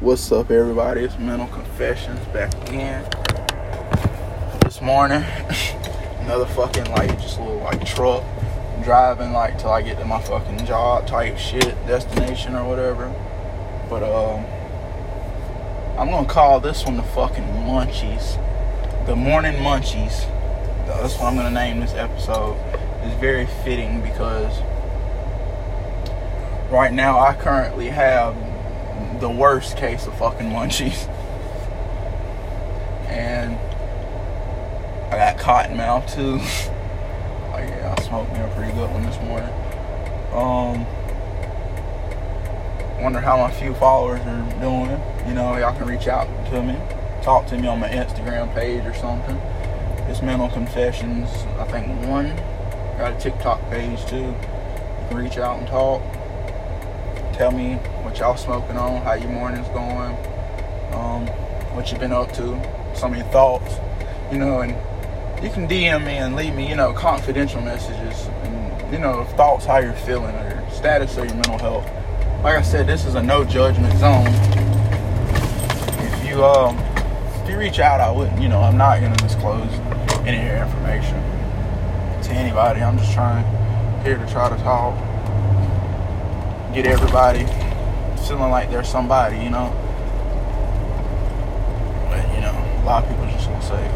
What's up, everybody? It's Mental Confessions back again. This morning, another fucking like just a little like truck driving like till I get to my fucking job type shit destination or whatever. But um, I'm gonna call this one the fucking Munchies, the Morning Munchies. That's what I'm gonna name this episode. It's very fitting because right now I currently have the worst case of fucking munchies. And I got cotton mouth too. yeah, I smoked me a pretty good one this morning. Um wonder how my few followers are doing. You know, y'all can reach out to me. Talk to me on my Instagram page or something. It's Mental Confessions, I think one. Got a TikTok page too. You can reach out and talk tell me what y'all smoking on, how your morning's going, um, what you've been up to, some of your thoughts, you know, and you can DM me and leave me, you know, confidential messages and, you know, thoughts, how you're feeling, or your status of your mental health. Like I said, this is a no judgment zone. If you, um, if you reach out, I wouldn't, you know, I'm not going to disclose any of your information to anybody. I'm just trying, here to try to talk get everybody feeling like they're somebody, you know. But you know, a lot of people just gonna say,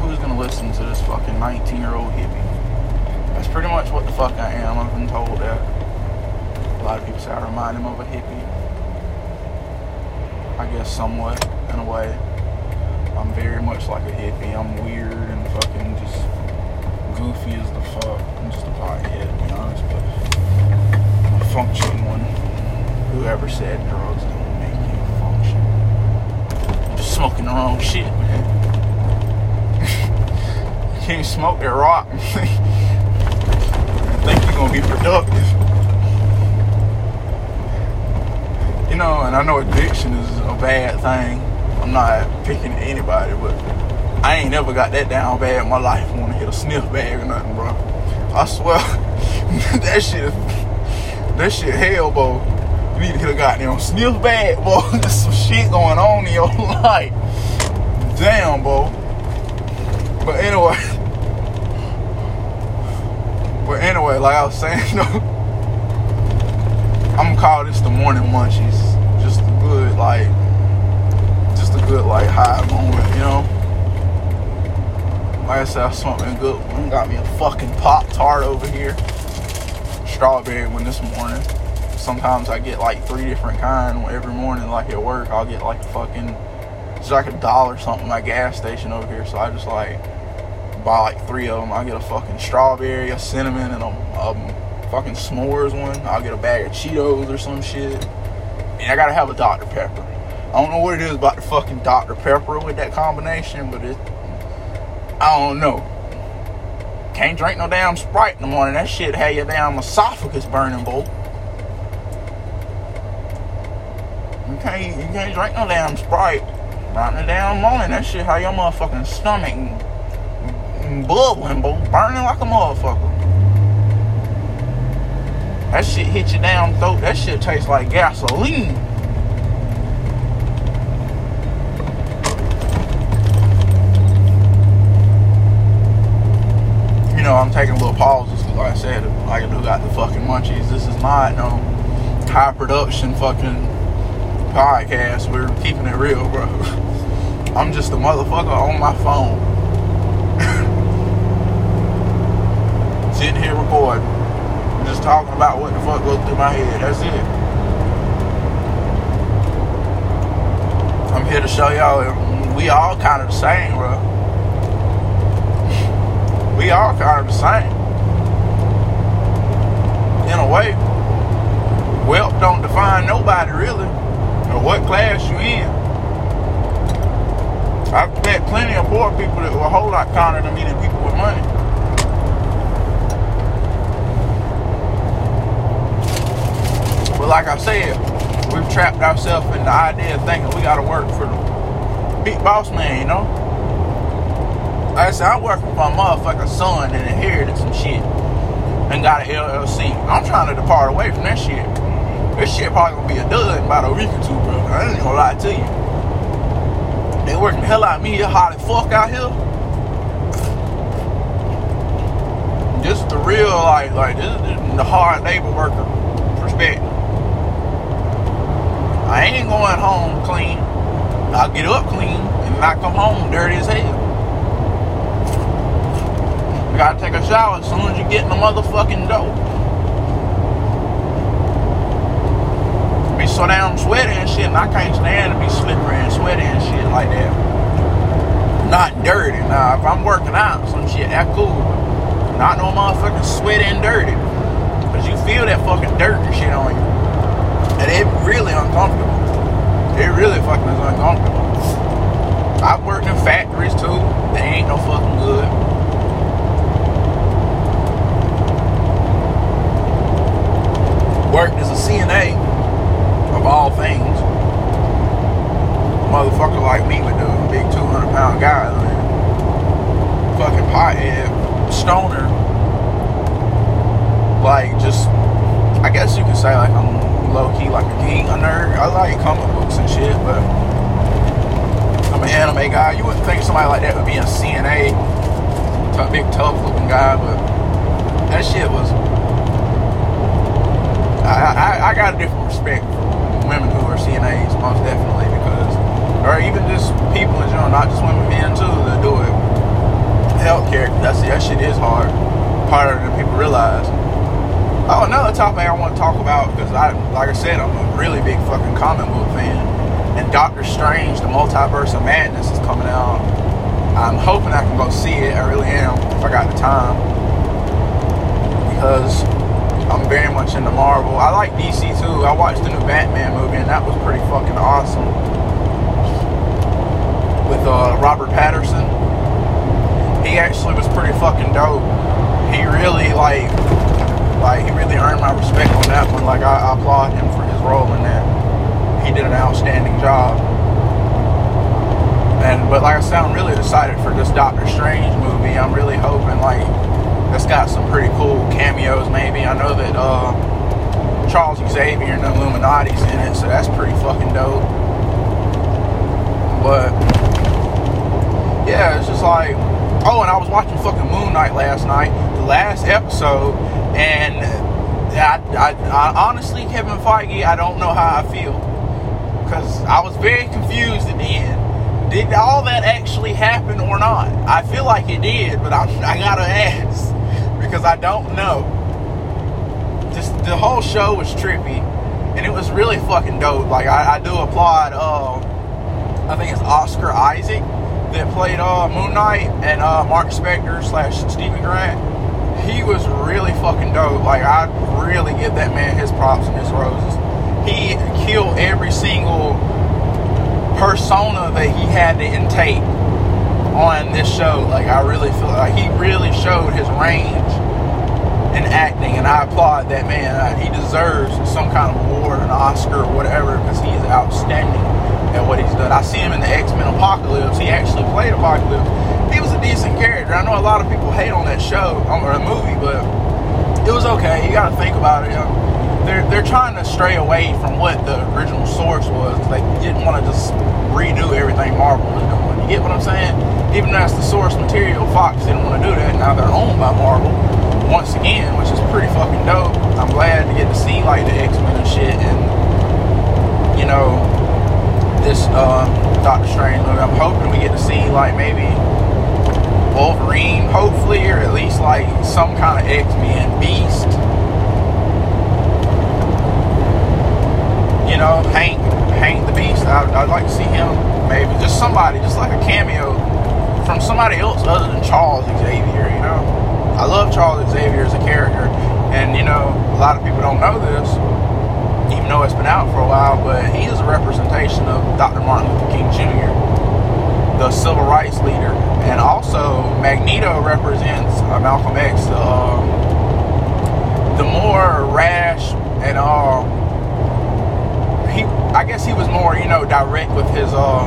"Who's gonna listen to this fucking 19-year-old hippie?" That's pretty much what the fuck I am. I've been told that. A lot of people say I remind them of a hippie. I guess somewhat, in a way. I'm very much like a hippie. I'm weird and fucking just goofy as the fuck. I'm just a pothead, to be honest, but functioning one. Whoever said drugs don't make you function. You're smoking the wrong shit, man. you can't smoke that rock and think you're gonna be productive. You know, and I know addiction is a bad thing. I'm not picking anybody, but I ain't never got that down bad in my life. I wanna hit a sniff bag or nothing, bro. I swear, that shit that shit hell, bro. You need to hit a goddamn sniff bag, bro. There's some shit going on in your life. Damn, bro. But anyway. But anyway, like I was saying, though, I'm gonna call this the morning munchies. Just a good, like, just a good, like, high moment, you know? Like I said, I something good. one. Got me a fucking Pop Tart over here strawberry one this morning. Sometimes I get like three different kind every morning. Like at work, I'll get like fucking it's like a dollar something my gas station over here. So I just like buy like three of them. I get a fucking strawberry, a cinnamon, and a, a fucking s'mores one. I'll get a bag of Cheetos or some shit. And I gotta have a Dr Pepper. I don't know what it is about the fucking Dr Pepper with that combination, but it I don't know. Can't drink no damn Sprite in the morning. That shit had your damn esophagus burning, boy. You can't, you can't drink no damn Sprite. Not in the damn morning. That shit how your motherfucking stomach bubbling, boy. Burning like a motherfucker. That shit hit your damn throat. That shit tastes like gasoline. You know, I'm taking a little pauses like I said, I do got the fucking munchies. This is not no high production fucking podcast. We're keeping it real, bro. I'm just a motherfucker on my phone. Sitting here recording. Just talking about what the fuck goes through my head. That's it. I'm here to show y'all um, we all kind of the same, bro we all kind of the same. In a way. Wealth don't define nobody really, or what class you in. I've met plenty of poor people that were a whole lot kinder than me than people with money. But like I said, we've trapped ourselves in the idea of thinking we gotta work for the big boss man, you know? I said, I'm working for a motherfucking son that inherited some shit and got an LLC. I'm trying to depart away from that shit. this shit probably gonna be a dud in about a week or two, bro. I ain't gonna lie to you. They working the hell out of me, hot as fuck out here. This is the real, like, like this is the hard labor worker perspective. I ain't going home clean. I'll get up clean and not come home dirty as hell. Gotta take a shower as soon as you get in the motherfucking door. Be so damn sweaty and shit, and I can't stand to be slippery and sweaty and shit like that. Not dirty. Now, if I'm working out, some shit, that cool. Not no motherfucking sweaty and dirty. Cause you feel that fucking dirt and shit on you. And it really uncomfortable. It really fucking is uncomfortable. I've worked in factories too. They ain't no fucking good. Worked as a CNA of all things. A Motherfucker like me with the big 200 pound guy, man. Fucking pothead, stoner. Like, just, I guess you could say, like, I'm low key like a geek, a nerd. I like comic books and shit, but I'm an anime guy. You wouldn't think somebody like that would be a CNA, a big tough looking guy, but that shit was. I, I, I got a different respect for women who are CNAs, most definitely, because, or even just people in general, not just women, men too, that do it. Healthcare, that's that shit is hard, harder than people realize. Oh, another topic I want to talk about because I, like I said, I'm a really big fucking comic book fan, and Doctor Strange: The Multiverse of Madness is coming out. I'm hoping I can go see it. I really am if I got the time because I'm very much into Marvel. I like DC too. I watched the new Batman movie and that was pretty fucking awesome with uh, Robert Pattinson. He actually was pretty fucking dope. He really like like he really earned my respect on that one. Like I, I applaud him for his role in that. He did an outstanding job. And but like I said, I'm really excited for this Doctor Strange movie. I'm really hoping like that's got some pretty cool cameos. Maybe I know that uh, Charles Xavier and Illuminati's in it, so that's pretty fucking dope. But yeah, it's just like oh, and I was watching fucking Moon Knight last night, the last episode, and I, I, I honestly, Kevin Feige, I don't know how I feel because I was very confused at the end. Did all that actually happen or not? I feel like it did, but I, I gotta ask because I don't know. Just the whole show was trippy, and it was really fucking dope. Like I, I do applaud. Uh, I think it's Oscar Isaac that played uh, Moon Knight and uh, Mark Spector slash Steven Grant. He was really fucking dope. Like I really give that man his props and his roses. He killed every single persona that he had to intake on this show. Like I really feel like he really showed his range in acting, and I applaud that man. Uh, he deserves some kind of award, an Oscar, or whatever, because he is outstanding at what he's done. I see him in the X Men Apocalypse. He actually played Apocalypse. He was a decent character. I know a lot of people hate on that show or the movie, but it was okay. You got to think about it. You know? They're they're trying to stray away from what the original source was. They didn't want to just redo everything Marvel was doing. You get what I'm saying? Even though that's the source material, Fox didn't want to do that. Now they're owned by Marvel once again, which is pretty fucking dope. I'm glad to get to see like the X Men and shit, and you know this uh, Doctor Strange movie. I'm hoping we get to see like maybe Wolverine, hopefully, or at least like some kind of X Men Beast. You know, Hank, Hank the Beast. I, I'd like to see him. Maybe just somebody, just like a cameo from somebody else other than Charles Xavier. You know, I love Charles Xavier as a character, and you know, a lot of people don't know this even though it's been out for a while, but he is a representation of Dr. Martin Luther King Jr., the civil rights leader. And also, Magneto represents uh, Malcolm X, uh, the more rash and uh, he, I guess he was more, you know, direct with his uh,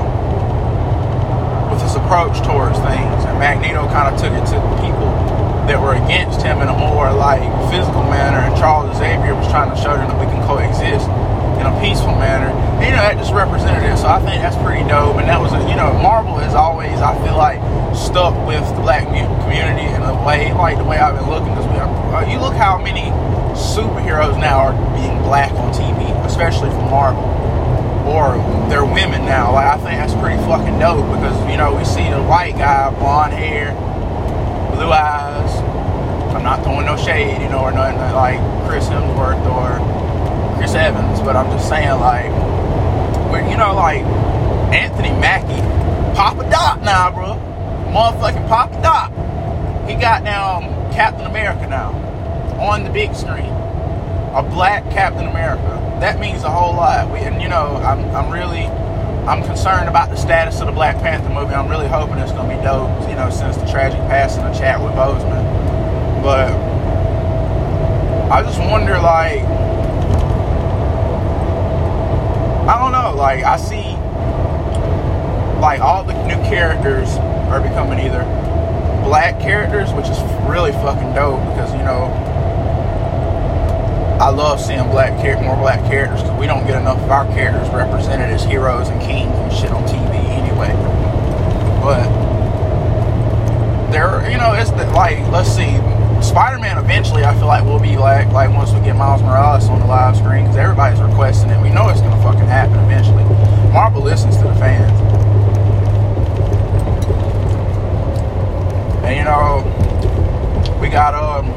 with his approach towards things. And Magneto kind of took it to people that were against him in a more like physical manner, and Charles Xavier was trying to show them that we can coexist in a peaceful manner. And, you know, that just represented it. So I think that's pretty dope. And that was, a, you know, Marvel is always, I feel like, stuck with the black community in a way, like the way I've been looking. Because uh, you look how many superheroes now are being black on TV, especially from Marvel. Or they're women now. Like I think that's pretty fucking dope because you know we see the white guy, blonde hair, blue eyes. I'm not throwing no shade, you know, or nothing like Chris Hemsworth or Chris Evans, but I'm just saying, like, when you know, like Anthony Mackie, Papa Doc now, bro, motherfucking Papa Doc. He got now um, Captain America now on the big screen, a black Captain America. That means a whole lot. We, and you know, I'm, I'm really, I'm concerned about the status of the Black Panther movie. I'm really hoping it's gonna be dope. You know, since the tragic passing of Chadwick Boseman, but I just wonder, like I don't know. Like I see, like all the new characters are becoming either black characters, which is really fucking dope because you know I love seeing black char- more black characters because we don't get enough of our characters represented as heroes and kings and shit on TV anyway. But there, you know, it's the, like let's see, Spider-Man eventually I feel like will be like like once we get Miles Morales on the live screen because everybody's requesting it. We know it's gonna fucking happen eventually. Marvel listens to the fans. And you know, we got um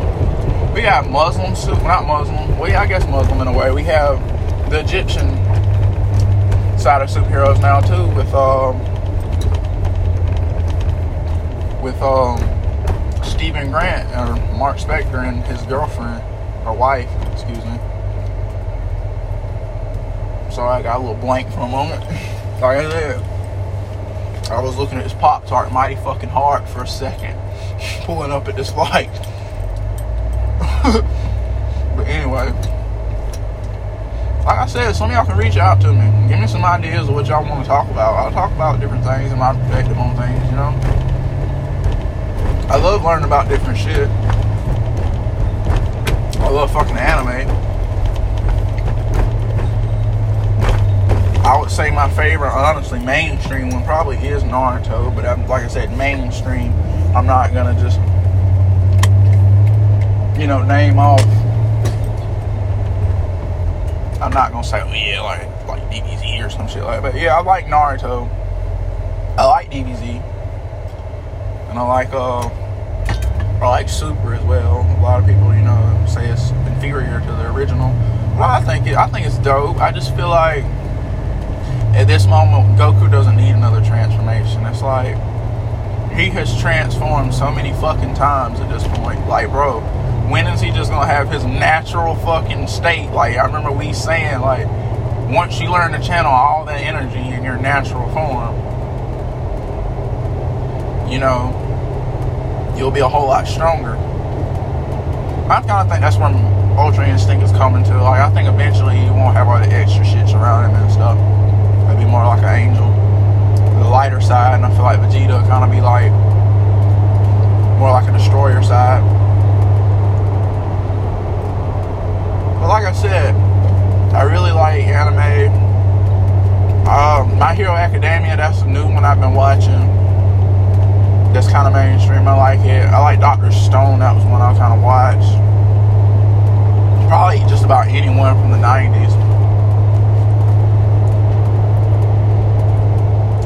we got Muslims, well, not Muslim, yeah, I guess Muslim in a way. We have the Egyptian side of superheroes now too with um with um Steven Grant or Mark Spector and his girlfriend or wife, excuse me. Sorry, I got a little blank for a moment. Like I said, I was looking at this Pop Tart mighty fucking hard for a second, pulling up at this light. but anyway, like I said, some of y'all can reach out to me. Give me some ideas of what y'all want to talk about. I'll talk about different things and my perspective on things, you know. I love learning about different shit. I love fucking anime. I would say my favorite, honestly, mainstream one probably is Naruto, but I'm, like I said, mainstream. I'm not gonna just, you know, name off. I'm not gonna say, oh yeah, like like DBZ or some shit like that. But yeah, I like Naruto. I like DBZ. And I like uh I like Super as well. A lot of people, you know, say it's inferior to the original. Well, I think it, I think it's dope. I just feel like at this moment, Goku doesn't need another transformation. It's like he has transformed so many fucking times at this point. Like, bro, when is he just gonna have his natural fucking state? Like, I remember we saying, like, once you learn to channel all that energy in your natural form, you know, you'll be a whole lot stronger. I kind of think that's where Ultra Instinct is coming to. Like, I think eventually you won't have all the extra shits around him and stuff. It'll be more like an angel. The lighter side, and I feel like Vegeta kind of be like more like a destroyer side. But like I said, I really like anime. Um, My Hero Academia, that's a new one I've been watching that's kind of mainstream. I like it. I like Doctor Stone. That was one I kind of watched. Probably just about anyone from the '90s.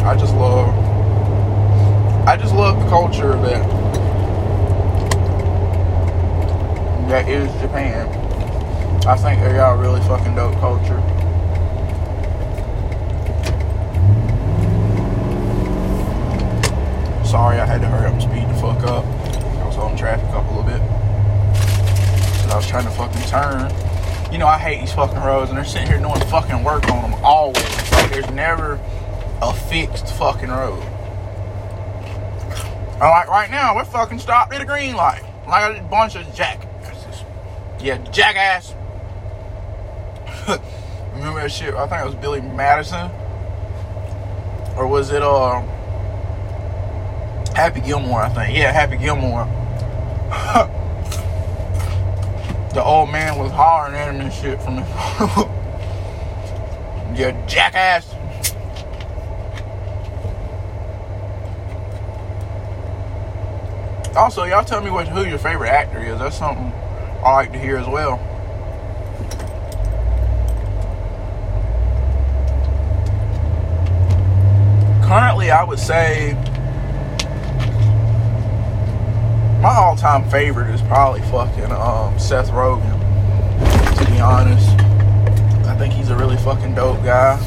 I just love. I just love the culture that that is Japan. I think they got a really fucking dope culture. sorry I had to hurry up and speed the fuck up. I was holding traffic up a little bit. I was trying to fucking turn. You know, I hate these fucking roads, and they're sitting here doing fucking work on them always. Like, there's never a fixed fucking road. I'm like, right now, we're fucking stopped at a green light. Like a bunch of jackasses. Yeah, jackass. Remember that shit? I think it was Billy Madison. Or was it, uh, Happy Gilmore, I think. Yeah, Happy Gilmore. the old man was hollering at him and shit from the You jackass. Also, y'all tell me what who your favorite actor is. That's something I like to hear as well. I would say my all-time favorite is probably fucking um, Seth Rogen. To be honest, I think he's a really fucking dope guy,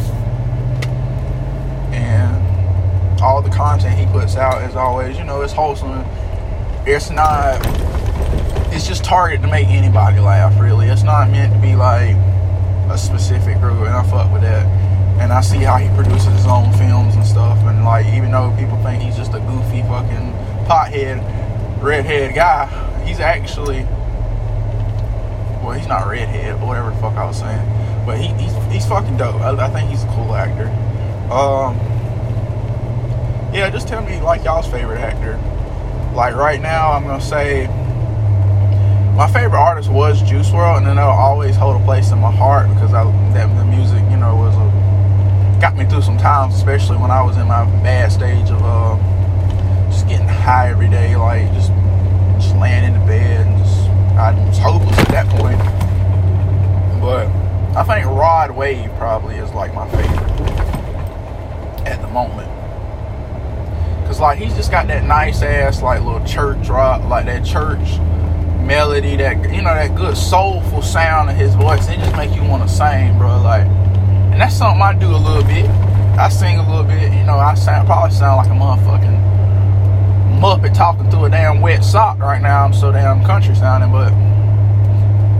and all the content he puts out is always, you know, it's wholesome. It's not it's just targeted to make anybody laugh really. It's not meant to be like a specific group and i fuck with that and i see how he produces his own films and stuff and like even though people think he's just a goofy fucking pothead redhead guy he's actually well he's not redhead whatever the fuck i was saying but he, he's, he's fucking dope. I, I think he's a cool actor. Um yeah just tell me like y'all's favorite actor. Like right now, I'm gonna say my favorite artist was Juice WRLD, and then I'll always hold a place in my heart because I that the music, you know, was a, got me through some times, especially when I was in my bad stage of uh, just getting high every day, like just just laying in the bed and just I was hopeless at that point. But I think Rod Wave probably is like my favorite at the moment. Cause like he's just got that nice ass like little church rock, like that church melody, that you know that good soulful sound of his voice. It just make you want to sing, bro. Like, and that's something I do a little bit. I sing a little bit. You know, I sound probably sound like a motherfucking muppet talking through a damn wet sock right now. I'm so damn country sounding, but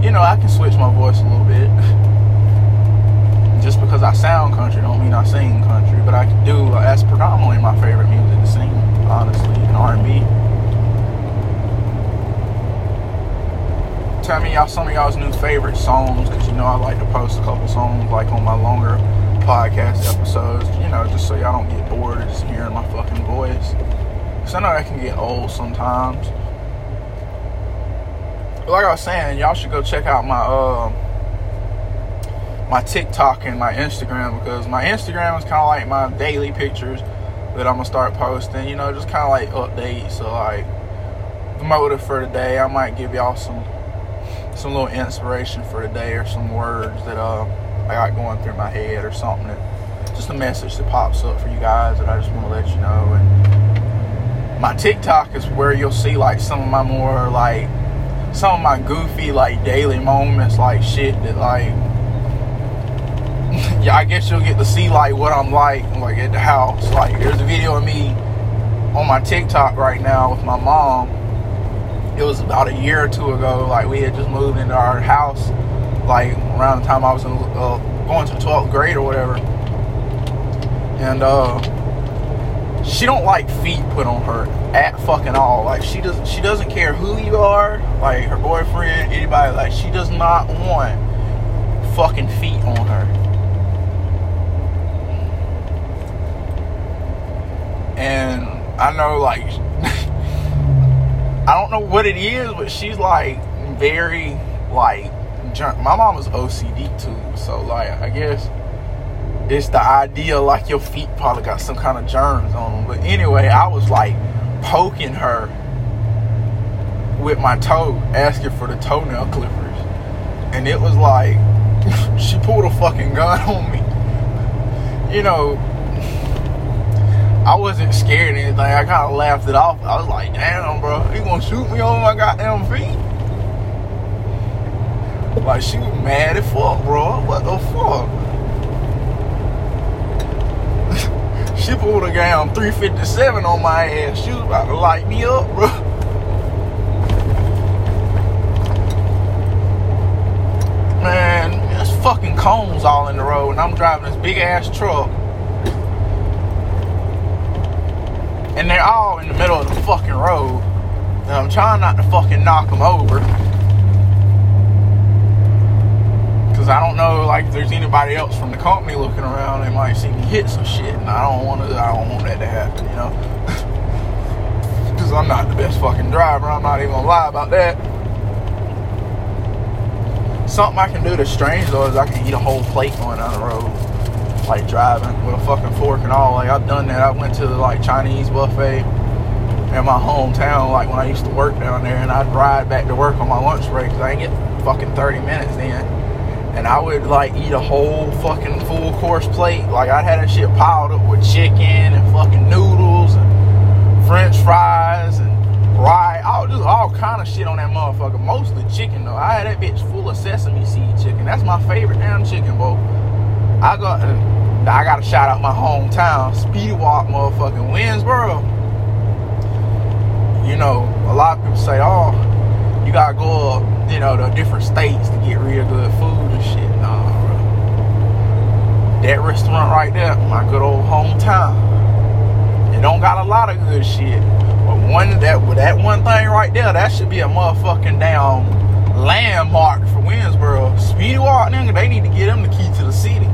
you know I can switch my voice a little bit. just because I sound country don't mean I sing country, but I can do. Uh, that's predominantly my favorite music to sing, honestly, in R&B. Tell me y'all some of y'all's new favorite songs, because you know I like to post a couple songs like on my longer podcast episodes, you know, just so y'all don't get bored of just hearing my fucking voice. Because I know that can get old sometimes. But like I was saying, y'all should go check out my uh my TikTok and my Instagram because my Instagram is kind of like my daily pictures that I'm gonna start posting. You know, just kind of like updates. So like the motive for today, I might give y'all some some little inspiration for the day or some words that uh I got going through my head or something. That, just a message that pops up for you guys that I just want to let you know. And my TikTok is where you'll see like some of my more like some of my goofy like daily moments, like shit that like yeah, I guess you'll get to see like what I'm like, like at the house. Like there's a video of me on my TikTok right now with my mom. It was about a year or two ago. Like we had just moved into our house, like around the time I was in, uh, going to 12th grade or whatever. And uh, she don't like feet put on her at fucking all. Like she does, she doesn't care who you are, like her boyfriend, anybody. Like she does not want fucking feet on her and I know like I don't know what it is, but she's like very like my mom was OCD too, so like I guess it's the idea like your feet probably got some kind of germs on them. But anyway, I was like poking her with my toe, asking for the toenail clippers, and it was like she pulled a fucking gun on me. You know, I wasn't scared or anything. I kind of laughed it off. I was like, damn, bro, you gonna shoot me on my goddamn feet? Like, she was mad as fuck, bro. What the fuck? she pulled a damn 357 on my ass. She was about to light me up, bro. Man, there's fucking cones all in the road, and I'm driving this big ass truck and they're all in the middle of the fucking road. And I'm trying not to fucking knock them over. Because I don't know, like, if there's anybody else from the company looking around, they might see me hit some shit, and I don't want to. I don't want that to happen, you know. Because I'm not the best fucking driver. I'm not even gonna lie about that. Something I can do that's strange though is I can eat a whole plate going down the road. Like driving with a fucking fork and all. Like I've done that. I went to the like Chinese buffet in my hometown, like when I used to work down there, and I'd ride back to work on my lunch break because I ain't get fucking 30 minutes then. And I would like eat a whole fucking full course plate. Like I'd had that shit piled up with chicken and fucking noodles and french fries and rye. I would do all kind of shit on that motherfucker. Mostly chicken though. I had that bitch full of sesame seed chicken. That's my favorite damn chicken, bro. I got I gotta shout out my hometown, Speedy Wok motherfucking Winnsboro you know, a lot of people say, oh, you gotta go up, you know, to different states to get real good food and shit. Nah, bro. That restaurant right there, my good old hometown. It don't got a lot of good shit. But one that with that one thing right there, that should be a motherfucking damn landmark for Winnsboro. Speedy Wok nigga, they need to get them the key to the city.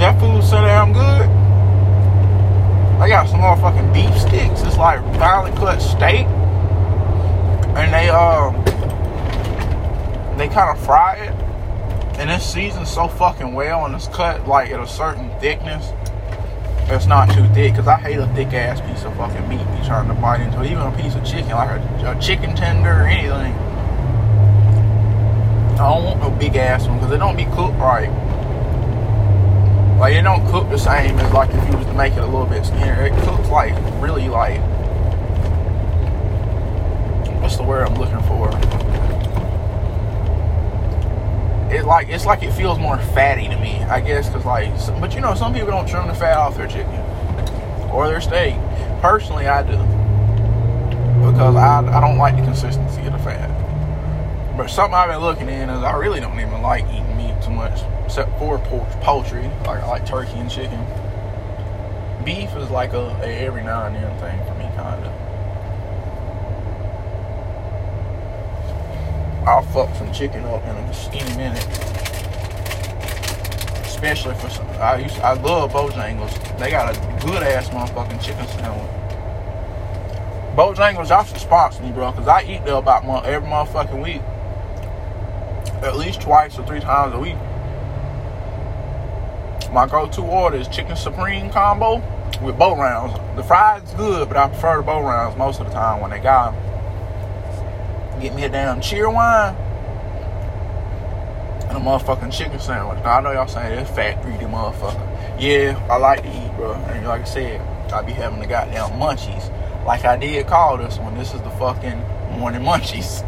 That food so damn good. They got some more fucking beef sticks. It's like finely cut steak. And they um they kind of fry it. And it's seasoned so fucking well and it's cut like at a certain thickness. It's not too thick because I hate a thick ass piece of fucking meat be trying to bite into. Even a piece of chicken, like a, a chicken tender or anything. I don't want no big ass one because it don't be cooked right. Like it don't cook the same as like if you was to make it a little bit skinnier. It cooks like really like what's the word I'm looking for? It like it's like it feels more fatty to me, I guess, because like, but you know, some people don't trim the fat off their chicken or their steak. Personally, I do because I I don't like the consistency of the fat. But something I've been looking in is I really don't even like eating meat too much except for poultry. Like like turkey and chicken. Beef is like a, a every now and then thing for me, kind of. I'll fuck some chicken up in a skinny minute. Especially for some, I used I love Bojangles. They got a good ass motherfucking chicken sandwich. Bojangles, y'all should sponsor me, bro, because I eat there about every motherfucking week. At least twice or three times a week. My go-to order is chicken supreme combo with Bo-Rounds. The fries good, but I prefer the Bo-Rounds most of the time when they got them. Get me a damn Cheerwine and a motherfucking chicken sandwich. Now I know y'all saying it's fat greedy motherfucker. Yeah, I like to eat, bro. And like I said, I be having the goddamn munchies. Like I did call this one. This is the fucking morning munchies.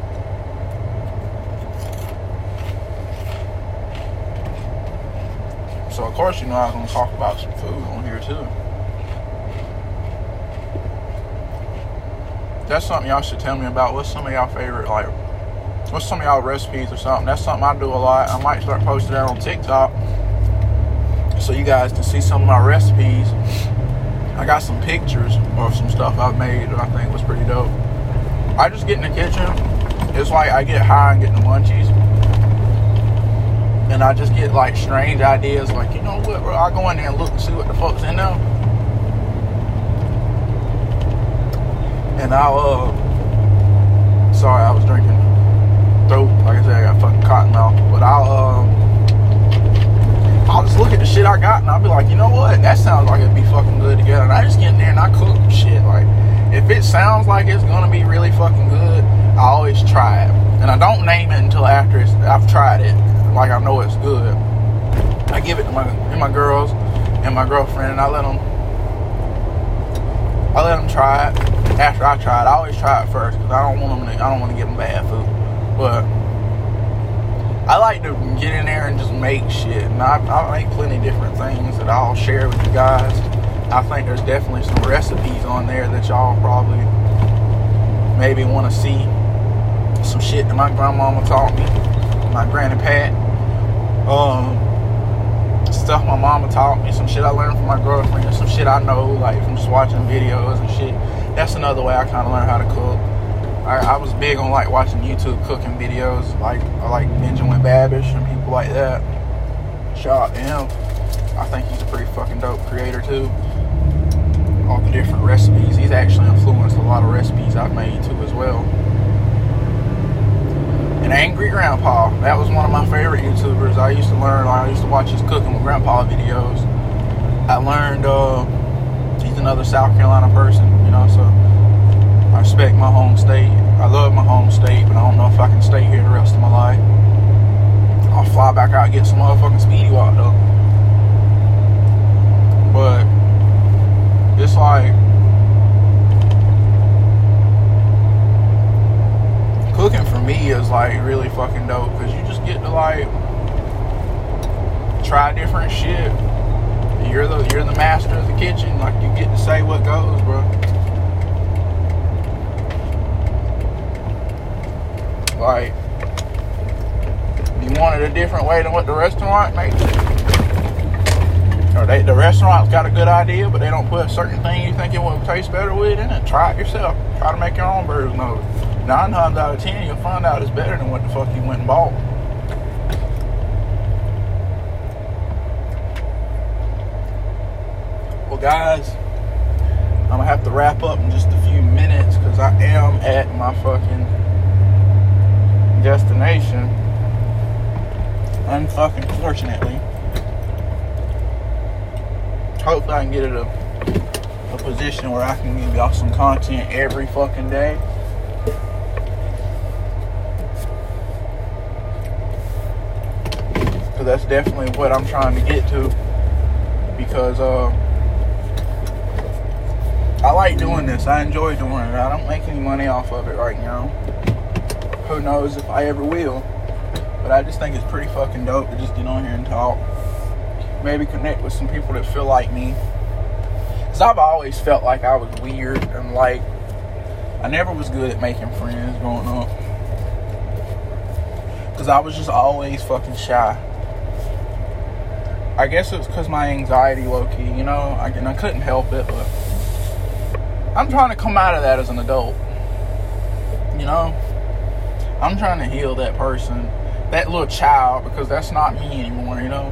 So of course you know I was gonna talk about some food on here too. That's something y'all should tell me about. What's some of y'all favorite like what's some of y'all recipes or something? That's something I do a lot. I might start posting that on TikTok. So you guys can see some of my recipes. I got some pictures of some stuff I've made that I think was pretty dope. I just get in the kitchen. It's like I get high and get the munchies and I just get like strange ideas, like you know what? I go in there and look and see what the fuck's in there, and I'll. uh Sorry, I was drinking. Throat, like I said, I got fucking cotton mouth, but I'll. um I'll just look at the shit I got and I'll be like, you know what? That sounds like it'd be fucking good together. And I just get in there and I cook shit. Like, if it sounds like it's gonna be really fucking good, I always try it. And I don't name it until after I've tried it like I know it's good. I give it to my and my girls and my girlfriend, and I let them. I let them try it after I try it. I always try it first because I don't want them. To, I don't want to give them bad food, but I like to get in there and just make shit. And I, I make plenty different things that I'll share with you guys. I think there's definitely some recipes on there that y'all probably maybe want to see. Some shit that my grandmama taught me, my granny Pat. Um, stuff my mama taught me, some shit I learned from my girlfriend, some shit I know, like from just watching videos and shit. That's another way I kind of learned how to cook. I, I, was big on like watching YouTube cooking videos, like I like Binging with Babish and people like that. Shout out to him. I think he's a pretty fucking dope creator too. all the different recipes. He's actually influenced a lot of recipes I've made too as well. And Angry Grandpa, that was one of my favorite YouTubers. I used to learn, I used to watch his cooking with grandpa videos. I learned uh, he's another South Carolina person, you know, so I respect my home state. I love my home state, but I don't know if I can stay here the rest of my life. I'll fly back out and get some motherfucking speedy wok though. But it's like cooking for me is like really fucking dope because you just get to like try different shit. You're the you're the master of the kitchen. Like you get to say what goes, bro. Like you want it a different way than what the restaurant makes or they, the restaurant's got a good idea, but they don't put a certain thing you think it will taste better with in it. Try it yourself. Try to make your own burgers know. Nine times out of ten, you'll find out it's better than what the fuck you went and bought. Well, guys, I'm gonna have to wrap up in just a few minutes because I am at my fucking destination. Unfucking fortunately hopefully I can get it a, a position where I can give y'all some content every fucking day. Cause that's definitely what I'm trying to get to. Because uh, I like doing this. I enjoy doing it. I don't make any money off of it right now. Who knows if I ever will. But I just think it's pretty fucking dope to just get on here and talk maybe connect with some people that feel like me. Because I've always felt like I was weird and like I never was good at making friends growing up. Because I was just always fucking shy. I guess it's because my anxiety low key, you know, I, and I couldn't help it, but I'm trying to come out of that as an adult. You know, I'm trying to heal that person, that little child, because that's not me anymore, you know.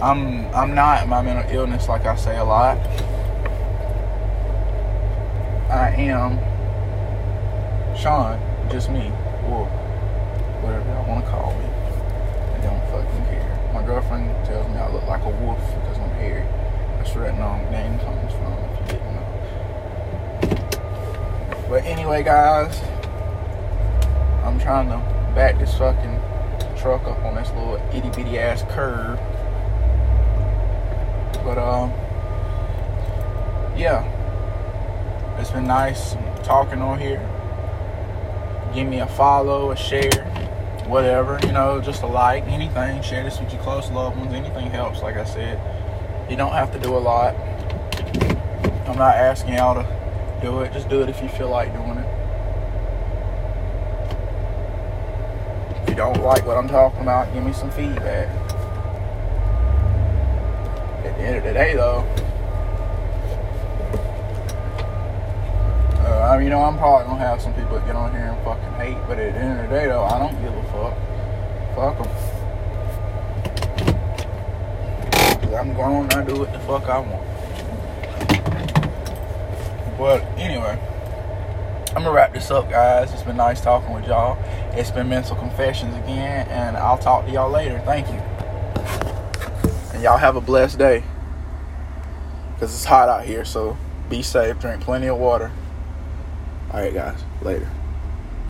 I'm I'm not my mental illness like I say a lot. I am Sean, just me, or whatever y'all want to call me. I don't fucking care. My girlfriend tells me I look like a wolf because I'm hairy. That's where that long name comes from, if you didn't know. But anyway, guys, I'm trying to back this fucking truck up on this little itty bitty ass curve. But um, yeah, it's been nice talking on here. Give me a follow, a share, whatever, you know, just a like, anything. Share this with your close loved ones. Anything helps, like I said. You don't have to do a lot. I'm not asking y'all to do it. Just do it if you feel like doing it. If you don't like what I'm talking about, give me some feedback At the end of the day, though, I mean, you know, I'm probably gonna have some people that get on here and fucking hate, but at the end of the day, though, I don't give a fuck. Fuck them. I'm grown, I do what the fuck I want. But anyway, I'm gonna wrap this up, guys. It's been nice talking with y'all. It's been Mental Confessions again, and I'll talk to y'all later. Thank you. And y'all have a blessed day because it's hot out here. So be safe, drink plenty of water. All right, guys, later.